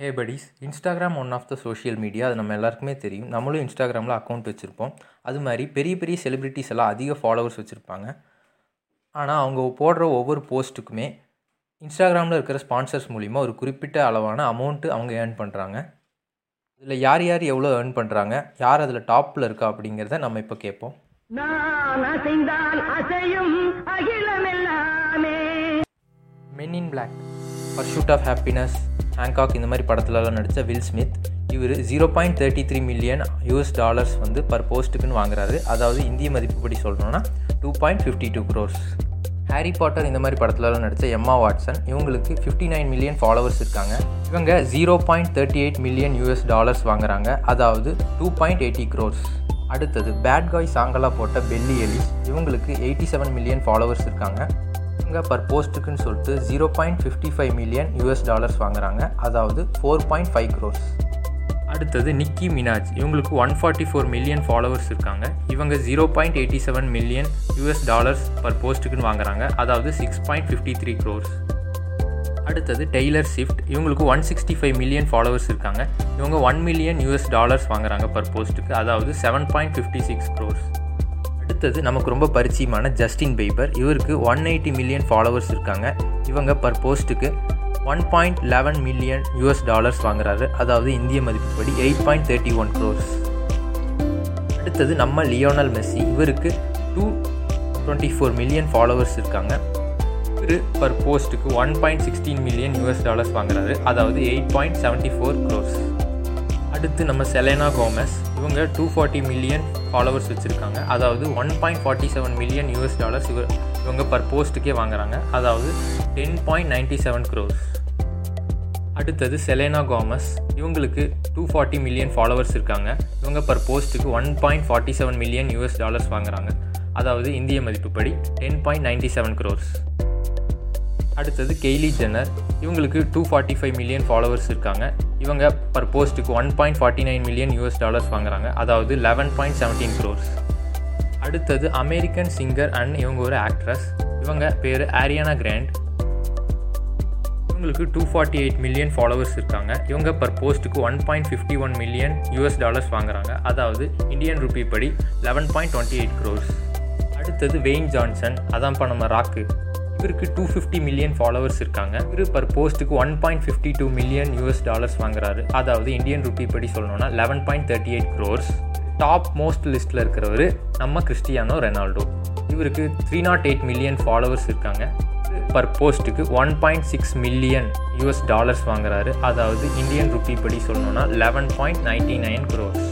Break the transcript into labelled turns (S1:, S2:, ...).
S1: Hey buddies Instagram one of the social media அது நம்ம எல்லாருக்குமே தெரியும். நம்மளும் இன்ஸ்டாகிராமில் அக்கௌண்ட் வச்சுருப்போம். அது மாதிரி பெரிய பெரிய செலிப்ரிட்டிஸ் எல்லாம் அதிக ஃபாலோவர்ஸ் வச்சுருப்பாங்க. ஆனால் அவங்க போடுற ஒவ்வொரு போஸ்ட்டுக்குமே இன்ஸ்டாகிராமில் இருக்கிற ஸ்பான்சர்ஸ் மூலிமா ஒரு குறிப்பிட்ட அளவான அமௌண்ட்டு அவங்க ஏர்ன் பண்ணுறாங்க இதில் யார் யார் எவ்வளோ ஏர்ன் பண்ணுறாங்க யார் அதில் டாப்பில் இருக்கா அப்படிங்கிறத நம்ம இப்போ கேட்போம். Men in Black Pursuit of Happiness Hancock இந்த மாதிரி படத்துலலாம் நடித்த வில் ஸ்மித் இவர் zero point thirty three million US dollars வந்து பர் போஸ்ட்டுக்குன்னு வாங்குறாரு. அதாவது இந்திய மதிப்புப்படி சொல்கிறோன்னா two point fifty two crores Harry Potter இந்த மாதிரி படத்துலலாம் நடித்த எம்மா வாட்சன் இவங்களுக்கு ஃபிஃப்டி நைன் மில்லியன் ஃபாலோவர்ஸ் இருக்காங்க. இவங்க zero point thirty eight million US dollars வாங்குறாங்க. அதாவது டூ பாயிண்ட் எயிட்டி க்ரோர்ஸ் அடுத்தது பேட் காய் சாங்கலா போட்ட பெல்லி எலிஸ் இவங்களுக்கு எயிட்டி செவன் மில்லியன் ஃபாலோவர்ஸ் இருக்காங்க. இவங்க பர் போஸ்ட்டுக்குன்னு சொல்லிட்டு zero point fifty five million US dollars வாங்குறாங்க. அதாவது ஃபோர் பாயிண்ட் ஃபைவ் க்ரோர்ஸ் அடுத்தது நிக்கி மினாஜ். இவங்களுக்கு one forty four million followers இருக்காங்க. இவங்க zero point eighty seven million US dollars per போஸ்ட்டுக்குன்னு வாங்குறாங்க. அதாவது six point fifty three crores அடுத்தது Taylor Swift இவங்களுக்கு one sixty five million followers இருக்காங்க. இவங்க ஒன் மில்லியன் யூஎஸ் டாலர்ஸ் வாங்குறாங்க பர் போஸ்ட்டுக்கு அதாவது seven point fifty six crores அடுத்தது நமக்கு ரொம்ப பரிச்சயமான ஜஸ்டின் பீபர் இவருக்கு ஒன் எயிட்டி மில்லியன் ஃபாலோவர்ஸ் இருக்காங்க. இவங்க பர் போஸ்ட்டுக்கு one point eleven million US dollars வாங்குறாரு. அதாவது இந்திய மதிப்புப்படி eight point thirty one crores அடுத்தது நம்ம லியோனல் மெஸ்ஸி. இவருக்கு two twenty four million followers இருக்காங்க. இவர் பர் போஸ்ட்டுக்கு one point sixteen million US dollars வாங்குறாரு. அதாவது eight point seventy four crores அடுத்து நம்ம செலேனா கோமஸ். இவங்க டூ ஃபார்ட்டி மில்லியன் ஃபாலோவர்ஸ் வச்சுருக்காங்க. அதாவது one point forty seven million US dollars இவர் இவங்க பர் போஸ்ட்டுக்கே வாங்குறாங்க. அதாவது ten point ninety seven crores அடுத்தது செலேனா காமஸ் இவங்களுக்கு டூ ஃபார்ட்டி மில்லியன் ஃபாலோவர்ஸ் இருக்காங்க. இவங்க பர் போஸ்ட்டுக்கு one point forty seven million US dollars வாங்குறாங்க. அதாவது இந்திய மதிப்புப்படி ten point ninety seven crores அடுத்தது கெய்லி ஜென்னர் இவங்களுக்கு two forty five million followers இருக்காங்க. இவங்க பர் போஸ்ட்டுக்கு one point forty nine million US dollars வாங்குறாங்க. அதாவது லெவன் பாயிண்ட் செவன்டீன் க்ரோர்ஸ் அடுத்தது அமெரிக்கன் சிங்கர் அண்ட் இவங்க ஒரு ஆக்ட்ரஸ் இவங்க பேர் ஆரியானா கிராண்ட் இவங்களுக்கு two forty eight million followers இருக்காங்க. இவங்க பர் போஸ்ட்டுக்கு one point fifty one million US dollars வாங்குறாங்க. அதாவது இந்தியன் ருபி படி eleven point twenty eight crores அடுத்தது வெயின் ஜான்சன் அதான்ப்பா நம்ம ராக்கு இவருக்கு டூ ஃபிஃப்டி மில்லியன் ஃபாலோவர்ஸ் இருக்காங்க. இவர் பர் போஸ்ட்டுக்கு one point fifty two million US dollars வாங்குறாரு. அதாவது இந்தியன் ருபி படி சொல்லணும்னா eleven point thirty eight crores top most லிஸ்ட்டில் இருக்கிறவர் நம்ம கிறிஸ்டியானோ ரெனால்டோ. இவருக்கு three naught eight million followers இருக்காங்க. பர் போஸ்ட்டுக்கு one point six million US dollars வாங்குறாரு. அதாவது இந்தியன் ருபி படி சொல்லணும்னா eleven point ninety nine crores